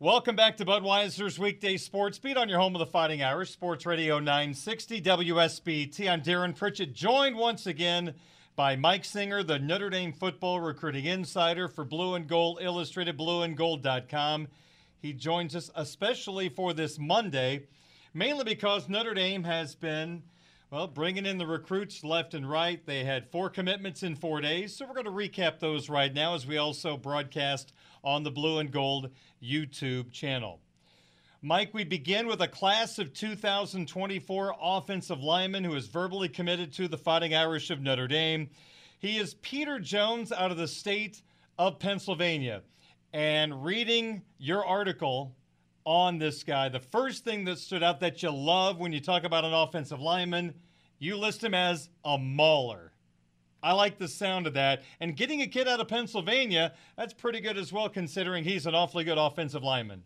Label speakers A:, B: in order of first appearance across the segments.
A: Welcome back to Budweiser's weekday sports beat on your home of the Fighting Irish, Sports Radio 960 WSBT. I'm Darren Pritchett, joined once again by Mike Singer, the Notre Dame football recruiting insider for Blue and Gold Illustrated, blueandgold.com. He joins us especially for this Monday, mainly because Notre Dame has been, well, bringing in the recruits left and right. They had four commitments in four days, so we're going to recap those right now as we also broadcast on the Blue and Gold YouTube channel. Mike, we begin with a class of 2024 offensive lineman who is verbally committed to the Fighting Irish of Notre Dame. He is Peter Jones out of the state of Pennsylvania. And reading your article on this guy, the first thing that stood out that you love when you talk about an offensive lineman, you list him as a mauler. I like the sound of that. And getting a kid out of Pennsylvania, that's pretty good as well, considering he's an awfully good offensive lineman.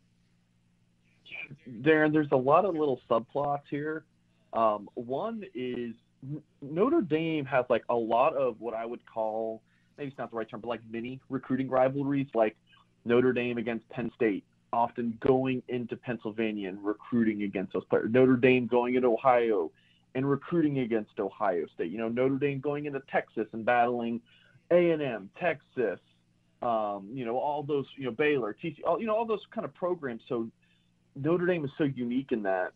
B: Darren, there's a lot of little subplots here. Um, one is Notre Dame has like a lot of what I would call maybe it's not the right term, but like mini recruiting rivalries, like Notre Dame against Penn State, often going into Pennsylvania and recruiting against those players. Notre Dame going into Ohio and recruiting against Ohio State. You know, Notre Dame going into Texas and battling A&M, Texas, um, you know, all those, you know, Baylor, TC, all, you know, all those kind of programs. So Notre Dame is so unique in that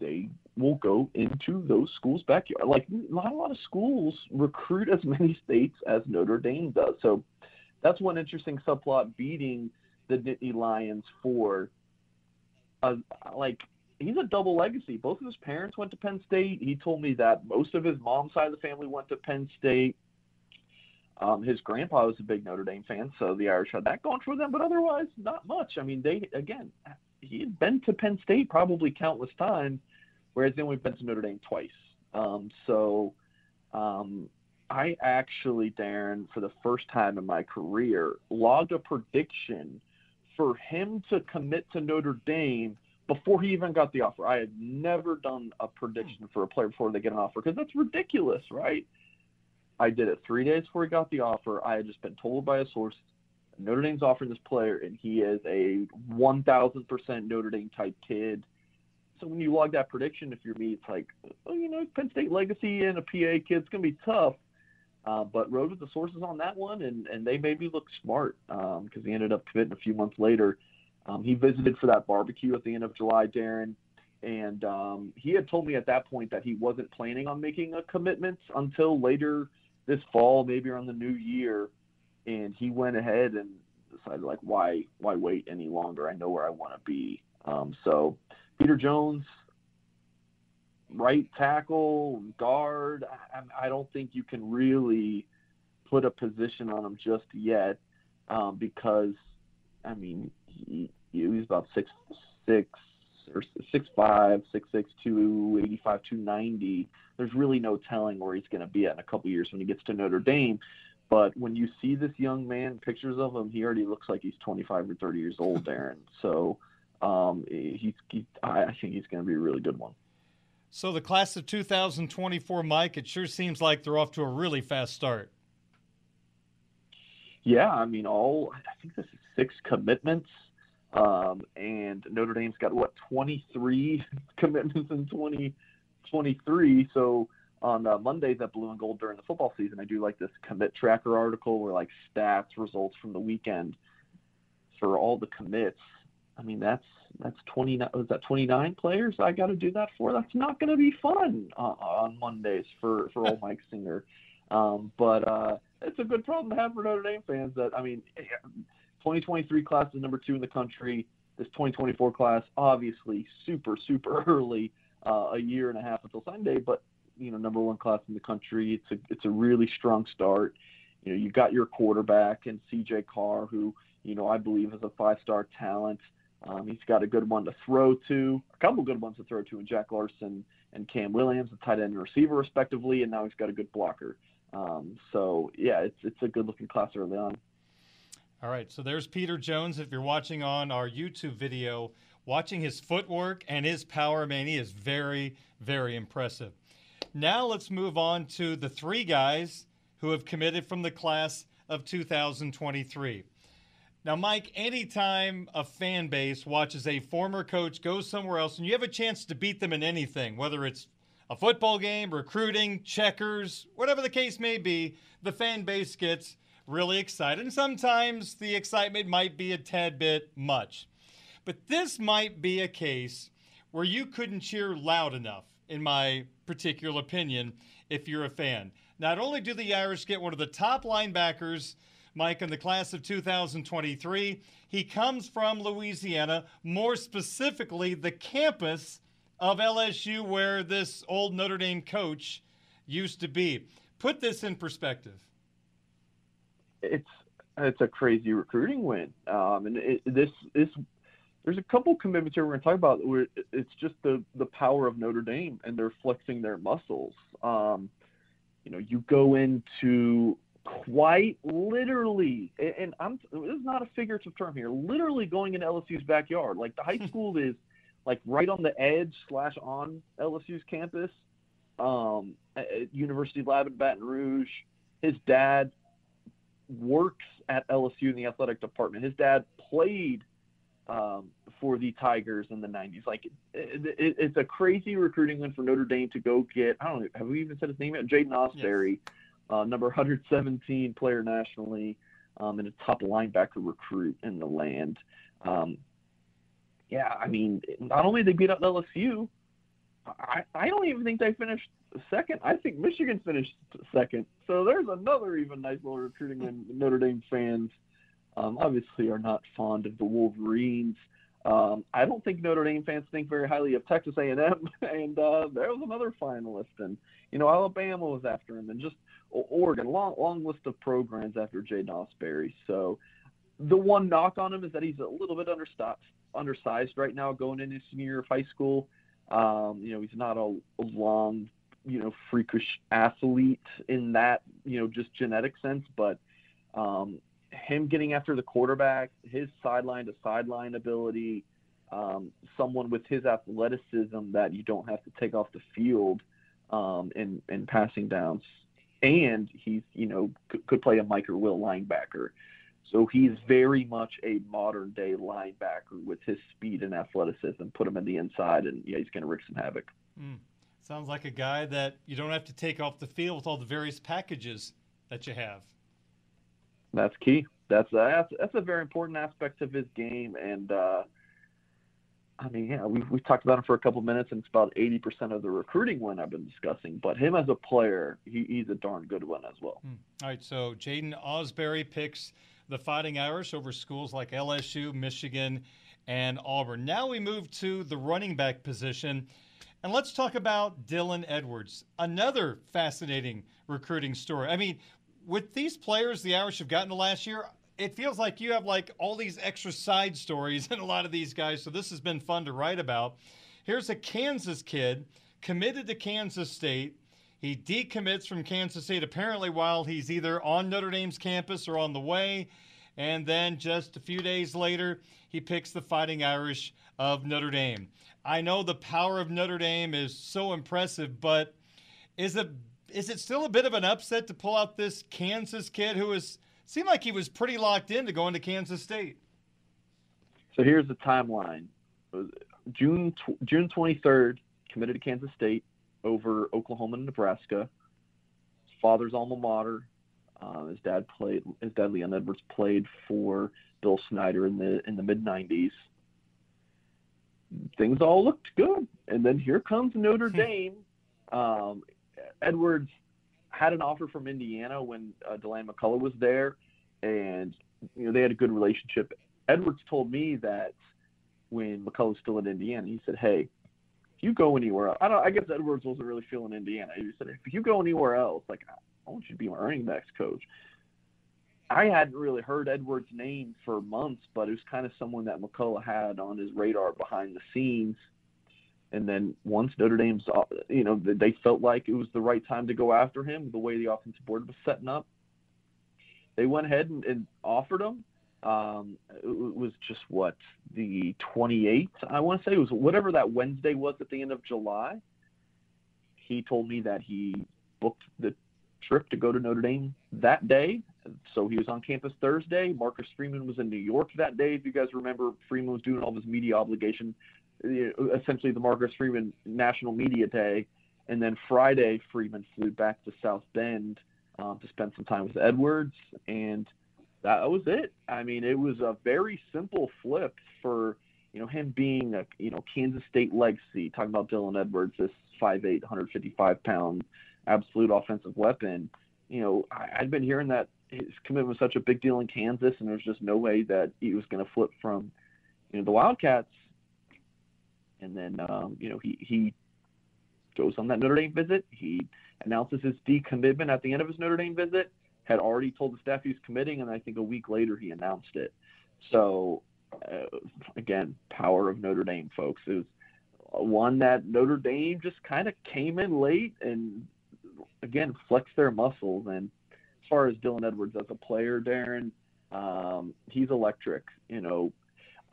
B: they will go into those schools' backyard. Like not a lot of schools recruit as many states as Notre Dame does. So that's one interesting subplot beating the Nittany Lions for a, like he's a double legacy. Both of his parents went to Penn State. He told me that most of his mom's side of the family went to Penn State. Um, his grandpa was a big Notre Dame fan, so the Irish had that going for them. But otherwise, not much. I mean, they again, he had been to Penn State probably countless times, whereas then we've been to Notre Dame twice. Um, so um, I actually, Darren, for the first time in my career, logged a prediction for him to commit to Notre Dame before he even got the offer. I had never done a prediction for a player before they get an offer because that's ridiculous, right? I did it three days before he got the offer. I had just been told by a source Notre Dame's offering this player, and he is a 1,000% Notre Dame type kid. So when you log that prediction, if you're me, it's like, oh, you know, Penn State legacy and a PA kid, it's going to be tough. Uh, but rode with the sources on that one, and, and they made me look smart because um, he ended up committing a few months later. Um, he visited for that barbecue at the end of July, Darren, and um, he had told me at that point that he wasn't planning on making a commitment until later this fall, maybe around the new year. And he went ahead and decided, like, why why wait any longer? I know where I want to be. Um, so, Peter Jones, right tackle, guard. I, I, don't think you can really put a position on him just yet um, because, I mean, he, he's about six six or six five, six six, two eighty five, two ninety. There's really no telling where he's going to be at in a couple years when he gets to Notre Dame. But when you see this young man, pictures of him, he already looks like he's 25 or 30 years old, Darren. So um, he's, he, I think he's going to be a really good one.
A: So the class of 2024, Mike, it sure seems like they're off to a really fast start.
B: Yeah, I mean, all I think this is six commitments um, and Notre Dame's got what 23 commitments in 2023. So on uh, Mondays at Blue and Gold during the football season, I do like this commit tracker article where like stats results from the weekend for all the commits. I mean that's that's 29 was that 29 players I got to do that for. That's not going to be fun uh, on Mondays for for old Mike Singer. Um, but uh, it's a good problem to have for Notre Dame fans. That I mean, 2023 class is number two in the country. This 2024 class, obviously, super, super early, uh, a year and a half until Sunday, but you know, number one class in the country. It's a it's a really strong start. You know, you got your quarterback and C.J. Carr, who you know, I believe is a five-star talent. Um, he's got a good one to throw to, a couple good ones to throw to, in Jack Larsen and Cam Williams, a tight end and receiver respectively, and now he's got a good blocker. Um, so yeah, it's it's a good looking class early on.
A: All right, so there's Peter Jones. If you're watching on our YouTube video, watching his footwork and his power, man, he is very, very impressive. Now let's move on to the three guys who have committed from the class of 2023. Now, Mike, anytime a fan base watches a former coach go somewhere else and you have a chance to beat them in anything, whether it's a football game, recruiting, checkers, whatever the case may be, the fan base gets really excited. And sometimes the excitement might be a tad bit much. But this might be a case where you couldn't cheer loud enough, in my particular opinion, if you're a fan. Not only do the Irish get one of the top linebackers Mike, in the class of 2023. He comes from Louisiana, more specifically, the campus of LSU, where this old Notre Dame coach used to be. Put this in perspective.
B: It's it's a crazy recruiting win, um, and it, this this there's a couple commitments here we're going to talk about. Where it's just the the power of Notre Dame, and they're flexing their muscles. Um, you know, you go into quite literally, and I'm this is not a figurative term here. Literally going in LSU's backyard. Like the high school is like right on the edge slash on LSU's campus. Um, at University Lab in Baton Rouge. His dad works at LSU in the athletic department. His dad played um, for the Tigers in the 90s. Like, it, it, it's a crazy recruiting win for Notre Dame to go get, I don't know, have we even said his name yet? Jaiden Ausberry. Yes uh, number 117 player nationally, um, and a top linebacker recruit in the land. Um, yeah, I mean, not only they beat up LSU, I, I don't even think they finished second. I think Michigan finished second. So there's another even nice little recruiting when Notre Dame fans um, obviously are not fond of the Wolverines. Um, I don't think Notre Dame fans think very highly of Texas A&M, and uh, there was another finalist, and you know Alabama was after him, and just Oregon, long long list of programs after Jaiden Ausberry. So the one knock on him is that he's a little bit undersized right now going into senior year of high school. Um, you know, he's not a, a long, you know, freakish athlete in that, you know, just genetic sense, but um, him getting after the quarterback, his sideline to sideline ability, um, someone with his athleticism that you don't have to take off the field um, in, in passing downs and he's you know could, could play a Mike or Will linebacker. So he's very much a modern day linebacker with his speed and athleticism. Put him in the inside, and yeah, he's going to wreak some havoc.
A: Mm. Sounds like a guy that you don't have to take off the field with all the various packages that you have.
B: That's key. That's uh, that's, that's a very important aspect of his game, and uh, I mean, yeah, we've, we've talked about him for a couple minutes, and it's about 80% of the recruiting one I've been discussing. But him as a player, he, he's a darn good one as well.
A: Hmm. All right, so Jaiden Ausberry picks the Fighting Irish over schools like LSU, Michigan, and Auburn. Now we move to the running back position. And let's talk about Dylan Edwards, another fascinating recruiting story. I mean, with these players the Irish have gotten the last year, it feels like you have like all these extra side stories in a lot of these guys. So this has been fun to write about. Here's a Kansas kid committed to Kansas State. He decommits from Kansas State apparently while he's either on Notre Dame's campus or on the way. And then just a few days later, he picks the Fighting Irish of Notre Dame. I know the power of Notre Dame is so impressive, but is it is it still a bit of an upset to pull out this Kansas kid who is seemed like he was pretty locked in to going to Kansas State.
B: So here's the timeline: June June 23rd, committed to Kansas State over Oklahoma and Nebraska. His father's alma mater. Uh, his dad played. His dad Leon Edwards played for Bill Snyder in the in the mid 90s. Things all looked good, and then here comes Notre hmm. Dame. Um, Edwards had an offer from Indiana when uh, Deland McCullough was there, and you know they had a good relationship. Edwards told me that when McCullough was still in Indiana, he said, "Hey, if you go anywhere else, I don't. I guess Edwards wasn't really feeling Indiana. He said, if you go anywhere else, like I want you to be my running backs coach." I hadn't really heard Edwards' name for months, but it was kind of someone that McCullough had on his radar behind the scenes. And then once Notre Dame's, you know, they felt like it was the right time to go after him, the way the offensive board was setting up, they went ahead and, and offered him. Um, it was just what the 28th, I want to say, it was whatever that Wednesday was at the end of July. He told me that he booked the trip to go to Notre Dame that day. So he was on campus Thursday. Marcus Freeman was in New York that day. If you guys remember, Freeman was doing all his media obligation, essentially the Marcus Freeman National Media Day. And then Friday, Freeman flew back to South Bend um, to spend some time with Edwards. And that was it. I mean, it was a very simple flip for, you know, him being a, you know, Kansas State legacy, talking about Dylan Edwards, this 5'8", 155 pound absolute offensive weapon. You know, I, I'd been hearing that his commitment was such a big deal in Kansas, and there's just no way that he was going to flip from, you know, the Wildcats. And then, um, you know, he he goes on that Notre Dame visit. He announces his decommitment at the end of his Notre Dame visit. Had already told the staff he's committing, and I think a week later he announced it. So, uh, again, power of Notre Dame, folks. It was one that Notre Dame just kind of came in late and again flex their muscles. And as far as Dylan Edwards as a player, Darren, um, he's electric. You know,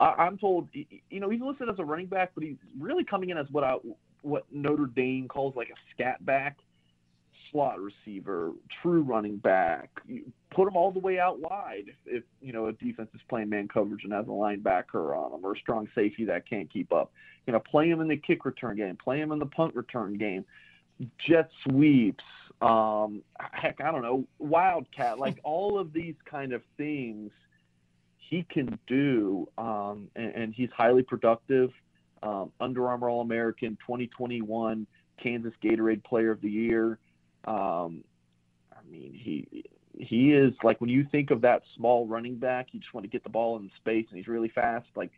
B: I, am told you know he's listed as a running back, but he's really coming in as what I, what Notre Dame calls like a scat back, slot receiver, true running back. You put him all the way out wide if, if you know a defense is playing man coverage and has a linebacker on him or a strong safety that can't keep up. You know, play him in the kick return game, play him in the punt return game jet sweeps, um, heck, I don't know, wildcat, like all of these kind of things he can do, um, and, and, he's highly productive. Um, Under Armour All American 2021 Kansas Gatorade Player of the Year. Um, I mean, he he is like when you think of that small running back, you just want to get the ball in space, and he's really fast. Like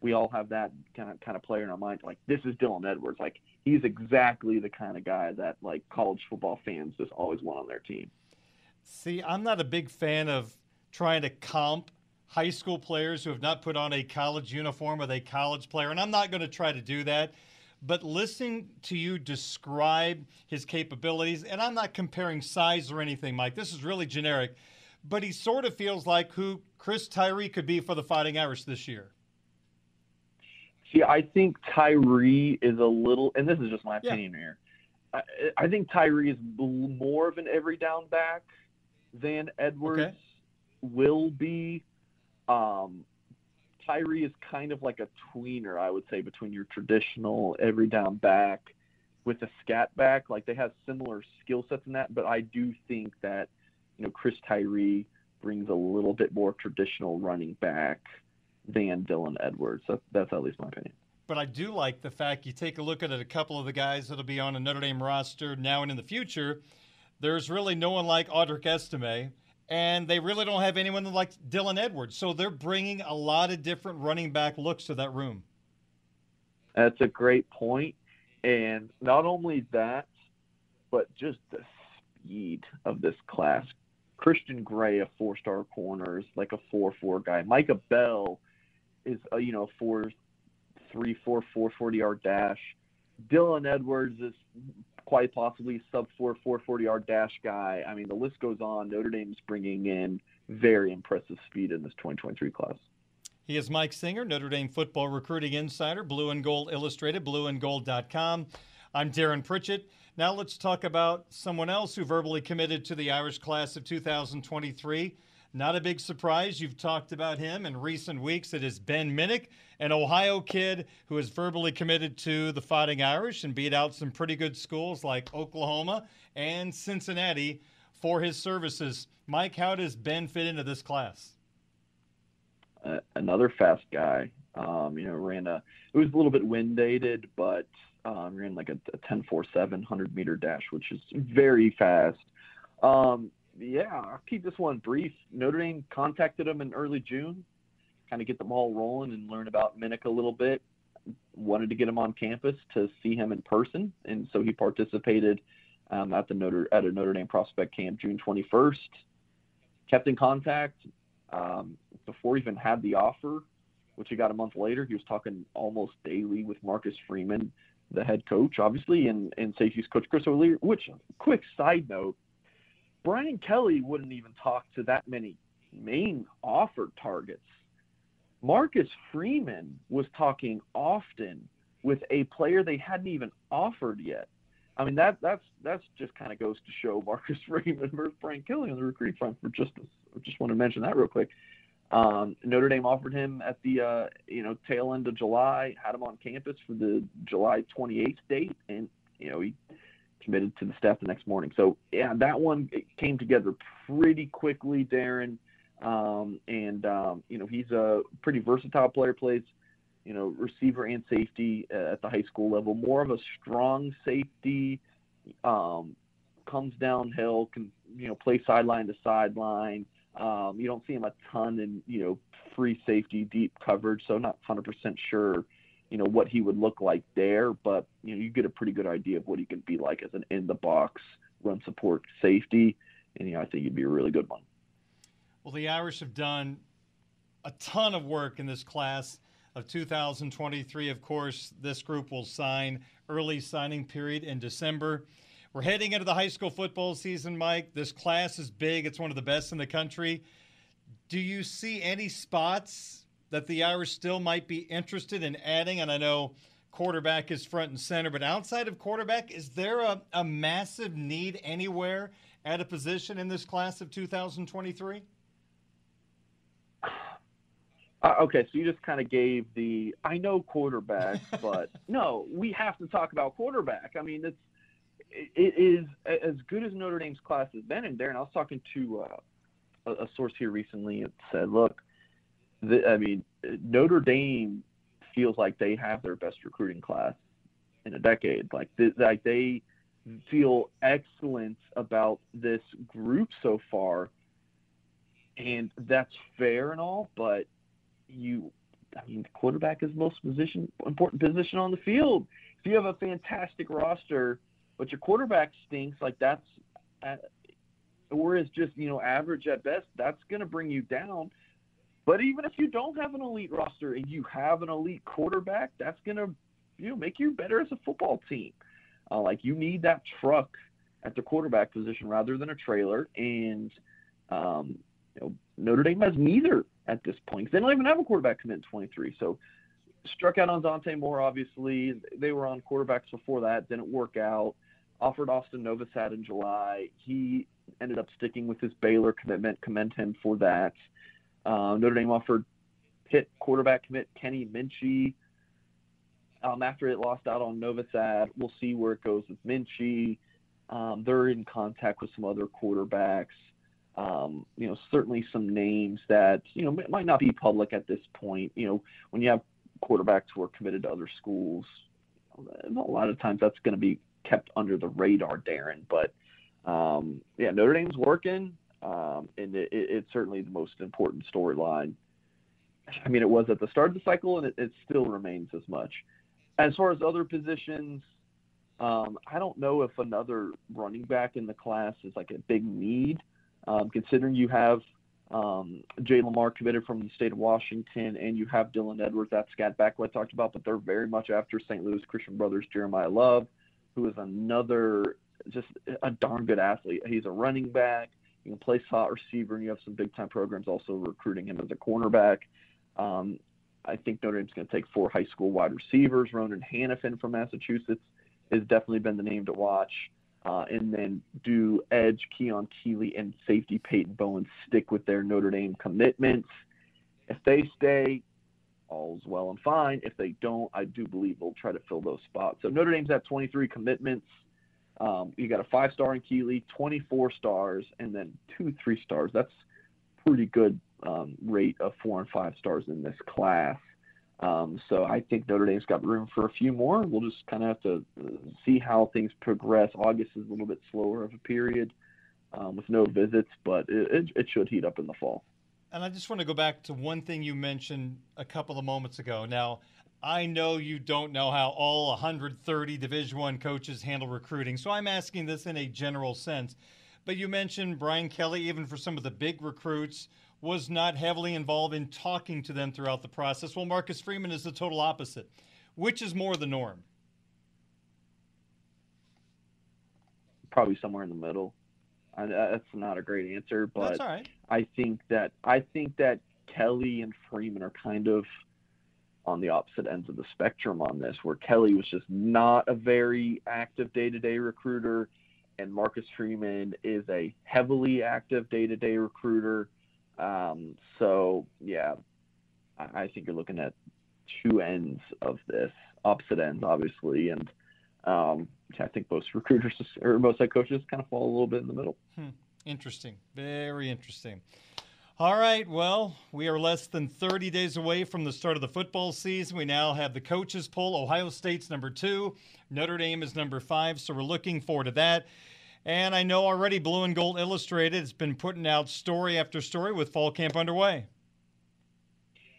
B: we all have that kind of kind of player in our mind. Like this is Dylan Edwards. Like he's exactly the kind of guy that like college football fans just always want on their team.
A: See, I'm not a big fan of trying to comp high school players who have not put on a college uniform with a college player, and I'm not going to try to do that. But listening to you describe his capabilities, and I'm not comparing size or anything, Mike. This is really generic, but he sort of feels like who Chris Tyree could be for the Fighting Irish this year.
B: See, I think Tyree is a little, and this is just my opinion yeah. here. I, I, think Tyree is more of an every down back than Edwards okay. will be. Um, Tyree is kind of like a tweener, I would say, between your traditional every down back with a scat back. Like they have similar skill sets in that, but I do think that you know Chris Tyree brings a little bit more traditional running back than Dylan Edwards. So that's at least my opinion.
A: But I do like the fact you take a look at it, a couple of the guys that'll be on a Notre Dame roster now and in the future. There's really no one like Audric Estime, and they really don't have anyone like Dylan Edwards. So they're bringing a lot of different running back looks to that room.
B: That's a great point. And not only that, but just the speed of this class. Christian Gray, a four star corner, is like a 4 4 guy. Micah Bell is a, you know four three four four forty yard dash. Dylan Edwards is quite possibly sub four four forty yard dash guy. I mean the list goes on. Notre Dame's bringing in very impressive speed in this 2023 class.
A: He is Mike Singer, Notre Dame football recruiting insider, Blue and Gold Illustrated, blueandgold.com. I'm Darren Pritchett. Now let's talk about someone else who verbally committed to the Irish class of 2023. Not a big surprise. You've talked about him in recent weeks. It is Ben Minich, an Ohio kid who is verbally committed to the Fighting Irish and beat out some pretty good schools like Oklahoma and Cincinnati for his services. Mike, how does Ben fit into this class?
B: Uh, another fast guy. Um, you know, ran a. It was a little bit wind dated, but um, ran like a, a 10 4 7 100 meter dash, which is very fast. Um, yeah, I'll keep this one brief. Notre Dame contacted him in early June, kind of get them all rolling and learn about Minich a little bit. Wanted to get him on campus to see him in person, and so he participated um, at the Notre at a Notre Dame prospect camp June 21st. kept in contact um, before he even had the offer, which he got a month later. He was talking almost daily with Marcus Freeman, the head coach, obviously, and, and safeties coach Chris O'Leary. Which, quick side note, Brian Kelly wouldn't even talk to that many main offered targets. Marcus Freeman was talking often with a player they hadn't even offered yet. I mean that that's that's just kind of goes to show Marcus Freeman versus Brian Kelly on the recruiting front. For just I just want to mention that real quick. Um, Notre Dame offered him at the uh, you know tail end of July, had him on campus for the July 28th date, and you know he committed to the staff the next morning. So yeah, that one came together pretty quickly, Darren. Um, and um, you know he's a pretty versatile player. Plays you know, receiver and safety at the high school level. More of a strong safety, um, comes downhill, can you know play sideline to sideline. Um, you don't see him a ton in you know free safety, deep coverage. So not 100% sure, you know, what he would look like there. But you know, you get a pretty good idea of what he can be like as an in the box run support safety. And you know, I think he'd be a really good one.
A: Well, the Irish have done a ton of work in this class of 2023. Of course, this group will sign early signing period in December. We're heading into the high school football season, Mike. This class is big, it's one of the best in the country. Do you see any spots that the Irish still might be interested in adding? And I know quarterback is front and center, but outside of quarterback, is there a, a massive need anywhere at a position in this class of 2023?
B: Uh, okay, so you just kind of gave the I know quarterback, but no, we have to talk about quarterback. I mean, it's it is as good as Notre Dame's class has been. In there. And I was talking to uh, a, a, source here recently and said, look, the, I mean, Notre Dame feels like they have their best recruiting class in a decade. Like, th- like they feel excellent about this group so far, and that's fair and all, but you, I mean, the quarterback is the most position important position on the field. If you have a fantastic roster, but your quarterback stinks, like that's, uh, or is just you know average at best, that's going to bring you down. But even if you don't have an elite roster and you have an elite quarterback, that's going to you know make you better as a football team. Uh, like you need that truck at the quarterback position rather than a trailer, and um, you know, Notre Dame has neither at this point. They don't even have a quarterback commit in 23. So struck out on Dante Moore, obviously. They were on quarterbacks before that, didn't work out. Offered Austin Novosad in July. He ended up sticking with his Baylor commitment. Commend him for that. Uh, Notre Dame offered Pitt quarterback commit Kenny Minchey. Um, after it lost out on Novosad, we'll see where it goes with Minchey. Um, they're in contact with some other quarterbacks um, you know, certainly some names that, you know, might not be public at this point. You know, when you have quarterbacks who are committed to other schools, a lot of times that's going to be kept under the radar, Darren. But um, yeah, Notre Dame's working, um, and it, it's certainly the most important storyline. I mean, it was at the start of the cycle, and it, it still remains as much. As far as other positions, um, I don't know if another running back in the class is like a big need. Um, considering you have um, Jay Lamar committed from the state of Washington, and you have Dylan Edwards, that scat back what I talked about, but they're very much after St. Louis Christian Brothers Jeremiyah Love, who is another just a darn good athlete. He's a running back. You can play slot receiver, and you have some big time programs also recruiting him as a cornerback. Um, I think Notre Dame's going to take four high school wide receivers. Ronan Hanafin from Massachusetts has definitely been the name to watch. Uh, and then do edge Keon Keeley and safety Peyton Bowen stick with their Notre Dame commitments. If they stay, all's well and fine. If they don't, I do believe they'll try to fill those spots. So Notre Dame's at 23 commitments. Um, you got a five star in Keeley, 24 stars, and then two three stars. That's pretty good um, rate of four and five stars in this class. Um, so I think Notre Dame's got room for a few more. We'll just kind of have to uh, see how things progress. August is a little bit slower of a period um, with no visits, but it, it, it, should heat up in the fall.
A: And I just want to go back to one thing you mentioned a couple of moments ago. Now, I know you don't know how all 130 Division One coaches handle recruiting, so I'm asking this in a general sense. But you mentioned Brian Kelly, even for some of the big recruits, was not heavily involved in talking to them throughout the process. Well, Marcus Freeman is the total opposite. Which is more the norm?
B: Probably somewhere in the middle. I, that's not a great answer, but
A: right.
B: I think that I think that Kelly and Freeman are kind of on the opposite ends of the spectrum on this, where Kelly was just not a very active day-to-day recruiter, and Marcus Freeman is a heavily active day-to-day recruiter. Um, so yeah, I, think you're looking at two ends of this, opposite ends, obviously, and um, I think most recruiters or most head coaches kind of fall a little bit in the middle.
A: Hmm. Interesting, very interesting. All right, well, we are less than 30 days away from the start of the football season. We now have the coaches poll. Ohio State's number two, Notre Dame is number five, so we're looking forward to that. And I know already Blue and Gold Illustrated has been putting out story after story with fall camp underway.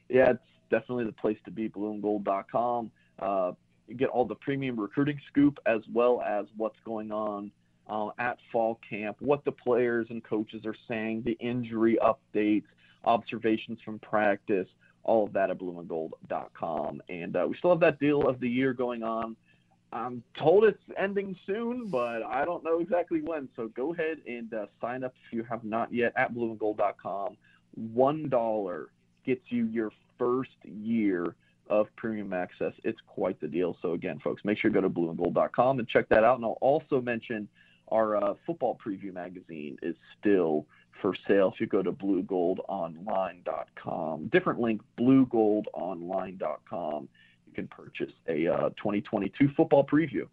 B: Yeah, it's definitely the place to be, blueandgold.com. Uh, you get all the premium recruiting scoop as well as what's going on uh, at fall camp, what the players and coaches are saying, the injury updates, observations from practice, all of that at blueandgold.com. And uh, we still have that deal of the year going on. I'm told it's ending soon, but I don't know exactly when. So go ahead and uh, sign up if you have not yet at blueandgold.com. One dollar gets you your first year of premium access. It's quite the deal. So again, folks, make sure you go to blueandgold.com and check that out. And I'll also mention our uh, football preview magazine is still for sale. If you go to bluegoldonline.com, different link, bluegoldonline.com, you can purchase a uh, 2022 football preview.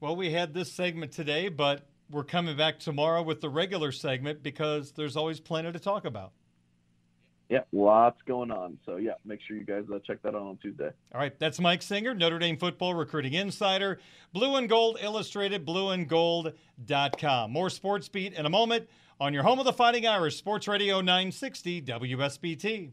A: Well, we had this segment today, but we're coming back tomorrow with the regular segment because there's always plenty to talk about
B: yeah, lots going on. So yeah, make sure you guys uh, check that out on Tuesday.
A: All right, that's Mike Singer, Notre Dame football recruiting insider, Blue and Gold Illustrated, blueandgold.com. More sports beat in a moment on your home of the Fighting Irish, Sports Radio 960 WSBT.